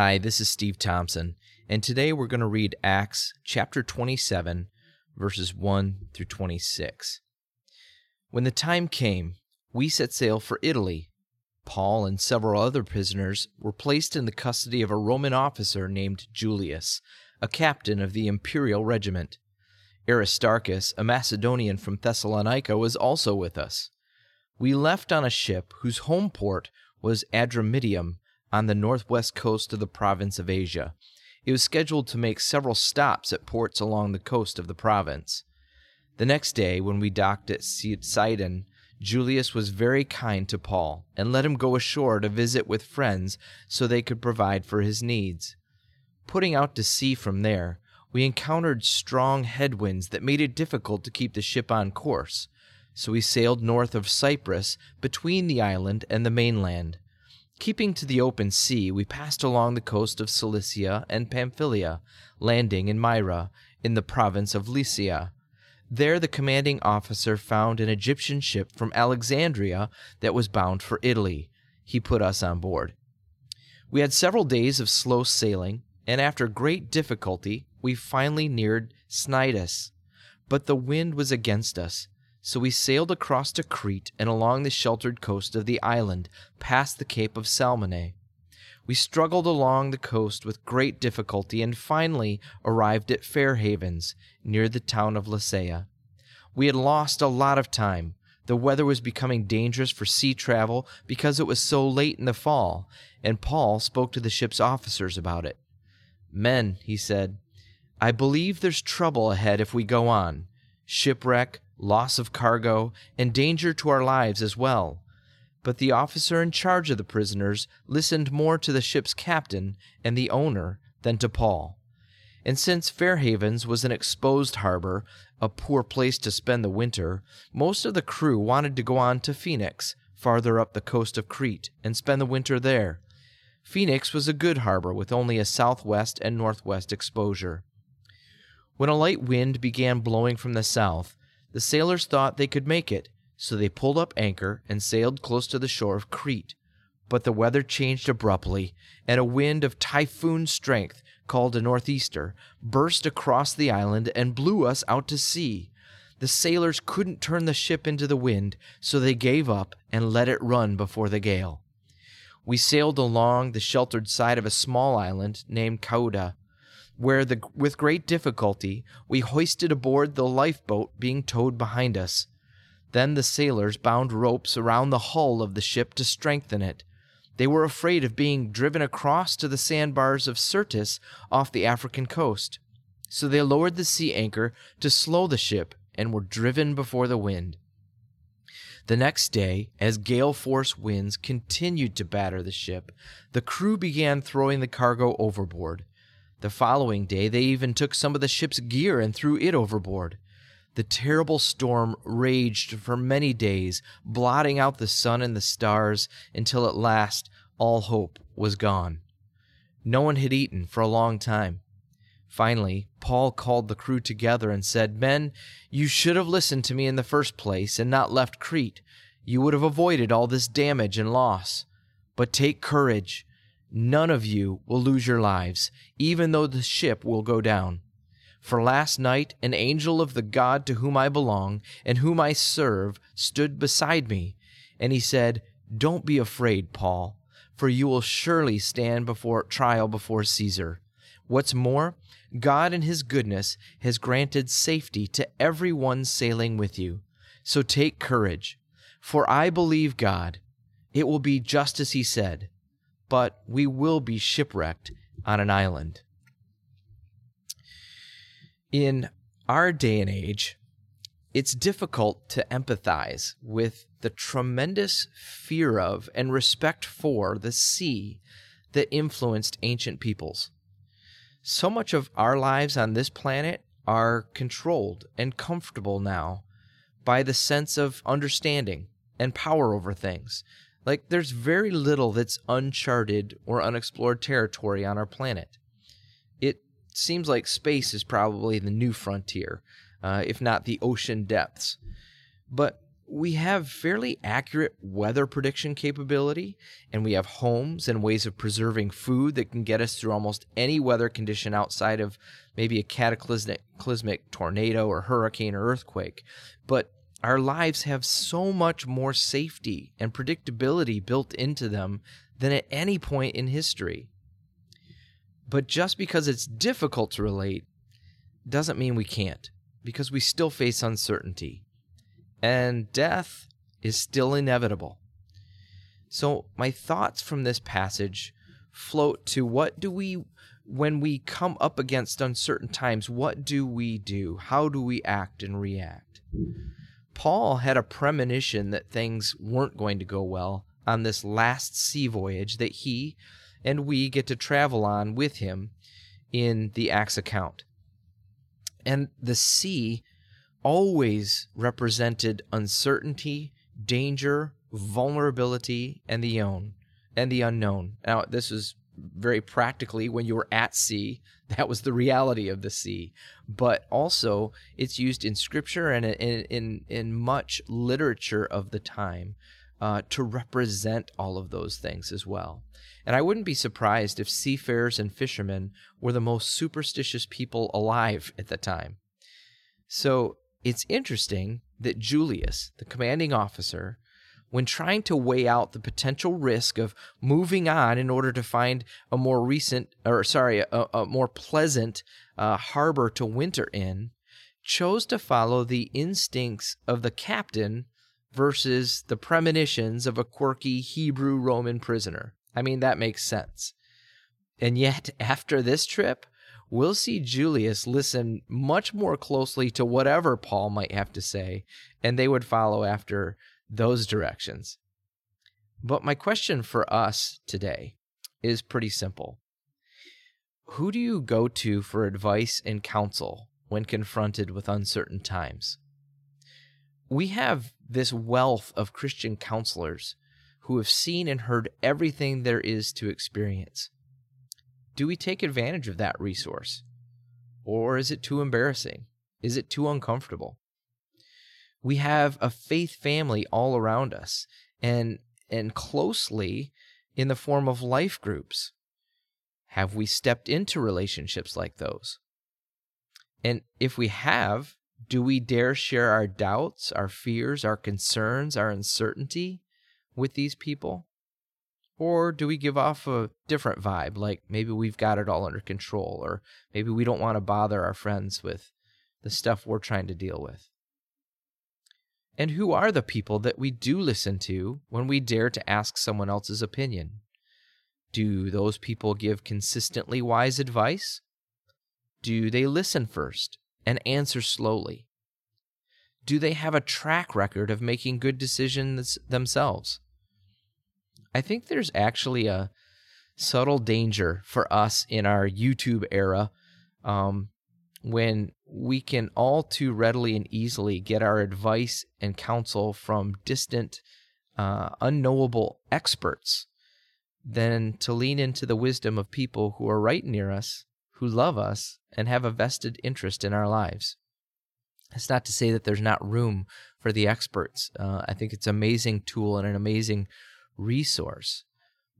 Hi, this is Steve Thompson, and today we're going to read Acts chapter 27, verses 1 through 26. When the time came, we set sail for Italy. Paul and several other prisoners were placed in the custody of a Roman officer named Julius, a captain of the imperial regiment. Aristarchus, a Macedonian from Thessalonica, was also with us. We left on a ship whose home port was Adramyttium on the northwest coast of the province of Asia. It was scheduled to make several stops at ports along the coast of the province. The next day, when we docked at Sidon, Julius was very kind to Paul and let him go ashore to visit with friends so they could provide for his needs. Putting out to sea from there, we encountered strong headwinds that made it difficult to keep the ship on course, so we sailed north of Cyprus between the island and the mainland. Keeping to the open sea, we passed along the coast of Cilicia and Pamphylia, landing in Myra, in the province of Lycia. There, the commanding officer found an Egyptian ship from Alexandria that was bound for Italy. He put us on board. We had several days of slow sailing, and after great difficulty, we finally neared Cnidus. But the wind was against us, so we sailed across to Crete and along the sheltered coast of the island, past the Cape of Salmone. We struggled along the coast with great difficulty and finally arrived at Fair Havens, near the town of Lasea. We had lost a lot of time. The weather was becoming dangerous for sea travel because it was so late in the fall, and Paul spoke to the ship's officers about it. Men, he said, I believe there's trouble ahead if we go on shipwreck, loss of cargo, and danger to our lives as well. But the officer in charge of the prisoners listened more to the ship's captain and the owner than to Paul. And since Fair Havens was an exposed harbor, a poor place to spend the winter, most of the crew wanted to go on to Phoenix, farther up the coast of Crete, and spend the winter there. Phoenix was a good harbor with only a southwest and northwest exposure. When a light wind began blowing from the south, the sailors thought they could make it, so they pulled up anchor and sailed close to the shore of Crete. But the weather changed abruptly, and a wind of typhoon strength, called a northeaster, burst across the island and blew us out to sea. The sailors couldn't turn the ship into the wind, so they gave up and let it run before the gale. We sailed along the sheltered side of a small island named Cauda where the, with great difficulty we hoisted aboard the lifeboat being towed behind us. Then the sailors bound ropes around the hull of the ship to strengthen it. They were afraid of being driven across to the sandbars of Syrtis off the African coast. So they lowered the sea anchor to slow the ship and were driven before the wind. The next day, as gale force winds continued to batter the ship, the crew began throwing the cargo overboard. The following day, they even took some of the ship's gear and threw it overboard. The terrible storm raged for many days, blotting out the sun and the stars until at last all hope was gone. No one had eaten for a long time. Finally, Paul called the crew together and said, Men, you should have listened to me in the first place and not left Crete. You would have avoided all this damage and loss. But take courage. None of you will lose your lives, even though the ship will go down. For last night an angel of the God to whom I belong and whom I serve stood beside me, and he said, Don't be afraid, Paul, for you will surely stand before trial before Caesar. What's more, God in his goodness has granted safety to every one sailing with you. So take courage, for I believe God. It will be just as he said but we will be shipwrecked on an island. In our day and age, it's difficult to empathize with the tremendous fear of and respect for the sea that influenced ancient peoples. So much of our lives on this planet are controlled and comfortable now by the sense of understanding and power over things like, there's very little that's uncharted or unexplored territory on our planet. It seems like space is probably the new frontier, uh, if not the ocean depths. But we have fairly accurate weather prediction capability, and we have homes and ways of preserving food that can get us through almost any weather condition outside of maybe a cataclysmic tornado or hurricane or earthquake. But our lives have so much more safety and predictability built into them than at any point in history. But just because it's difficult to relate doesn't mean we can't, because we still face uncertainty and death is still inevitable. So, my thoughts from this passage float to what do we, when we come up against uncertain times, what do we do? How do we act and react? Paul had a premonition that things weren't going to go well on this last sea voyage that he and we get to travel on with him in the Acts account. And the sea always represented uncertainty, danger, vulnerability, and the unknown. And the unknown. Now, this was very practically when you were at sea. That was the reality of the sea. But also, it's used in scripture and in in, in much literature of the time uh, to represent all of those things as well. And I wouldn't be surprised if seafarers and fishermen were the most superstitious people alive at the time. So it's interesting that Julius, the commanding officer, when trying to weigh out the potential risk of moving on in order to find a more recent, or sorry, a, a more pleasant uh, harbor to winter in, chose to follow the instincts of the captain versus the premonitions of a quirky Hebrew Roman prisoner. I mean, that makes sense. And yet, after this trip, we'll see Julius listen much more closely to whatever Paul might have to say, and they would follow after those directions. But my question for us today is pretty simple Who do you go to for advice and counsel when confronted with uncertain times? We have this wealth of Christian counselors who have seen and heard everything there is to experience do we take advantage of that resource? Or is it too embarrassing? Is it too uncomfortable? We have a faith family all around us and and closely in the form of life groups. Have we stepped into relationships like those? And if we have, do we dare share our doubts, our fears, our concerns, our uncertainty with these people? Or do we give off a different vibe, like maybe we've got it all under control, or maybe we don't want to bother our friends with the stuff we're trying to deal with? And who are the people that we do listen to when we dare to ask someone else's opinion? Do those people give consistently wise advice? Do they listen first and answer slowly? Do they have a track record of making good decisions themselves? I think there's actually a subtle danger for us in our YouTube era um, when we can all too readily and easily get our advice and counsel from distant, uh, unknowable experts than to lean into the wisdom of people who are right near us, who love us, and have a vested interest in our lives. It's not to say that there's not room for the experts. Uh, I think it's an amazing tool and an amazing resource,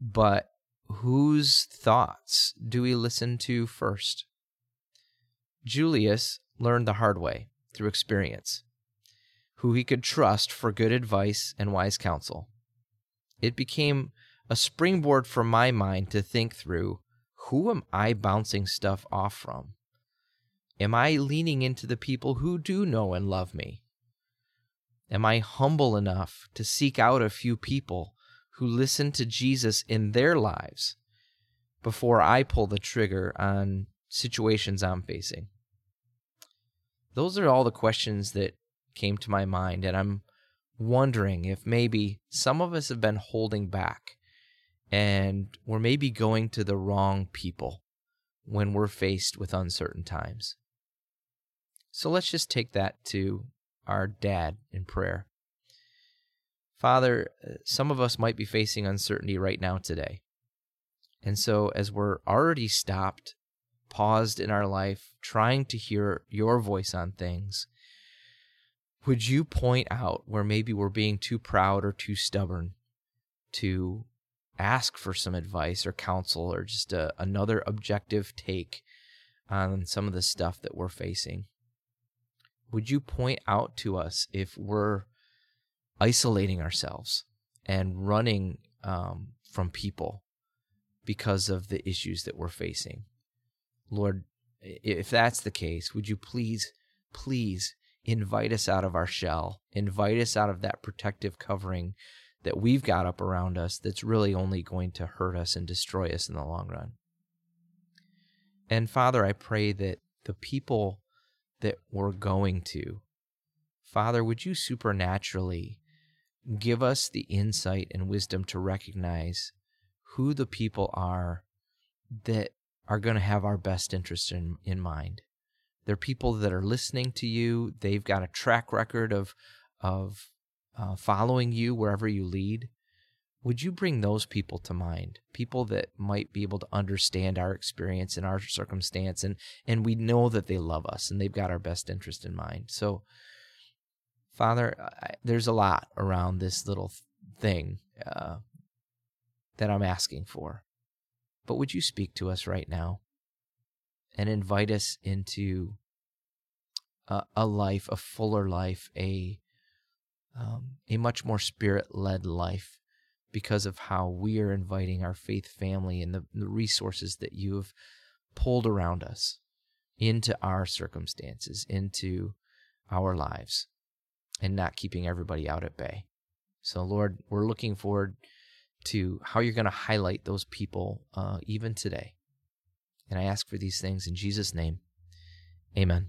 but whose thoughts do we listen to first? Julius learned the hard way through experience, who he could trust for good advice and wise counsel. It became a springboard for my mind to think through who am I bouncing stuff off from? Am I leaning into the people who do know and love me? Am I humble enough to seek out a few people who listen to Jesus in their lives before I pull the trigger on situations I'm facing? Those are all the questions that came to my mind, and I'm wondering if maybe some of us have been holding back and we're maybe going to the wrong people when we're faced with uncertain times. So let's just take that to our dad in prayer. Father, uh, some of us might be facing uncertainty right now today. And so, as we're already stopped, paused in our life, trying to hear your voice on things, would you point out where maybe we're being too proud or too stubborn to ask for some advice or counsel or just a, another objective take on some of the stuff that we're facing? Would you point out to us if we're isolating ourselves and running um, from people because of the issues that we're facing? Lord, if that's the case, would you please, please invite us out of our shell, invite us out of that protective covering that we've got up around us that's really only going to hurt us and destroy us in the long run. And Father, I pray that the people that we're going to, Father, would you supernaturally give us the insight and wisdom to recognize who the people are that are going to have our best interest in, in mind. They're people that are listening to you. They've got a track record of of uh, following you wherever you lead. Would you bring those people to mind? People that might be able to understand our experience and our circumstance, and and we know that they love us and they've got our best interest in mind. So, Father, I, there's a lot around this little thing uh, that I'm asking for. But would you speak to us right now and invite us into a, a life, a fuller life, a um, a much more spirit led life because of how we are inviting our faith family and the, the resources that you have pulled around us into our circumstances, into our lives, and not keeping everybody out at bay. So, Lord, we're looking forward to how you're going to highlight those people uh, even today. And I ask for these things in Jesus' name. Amen.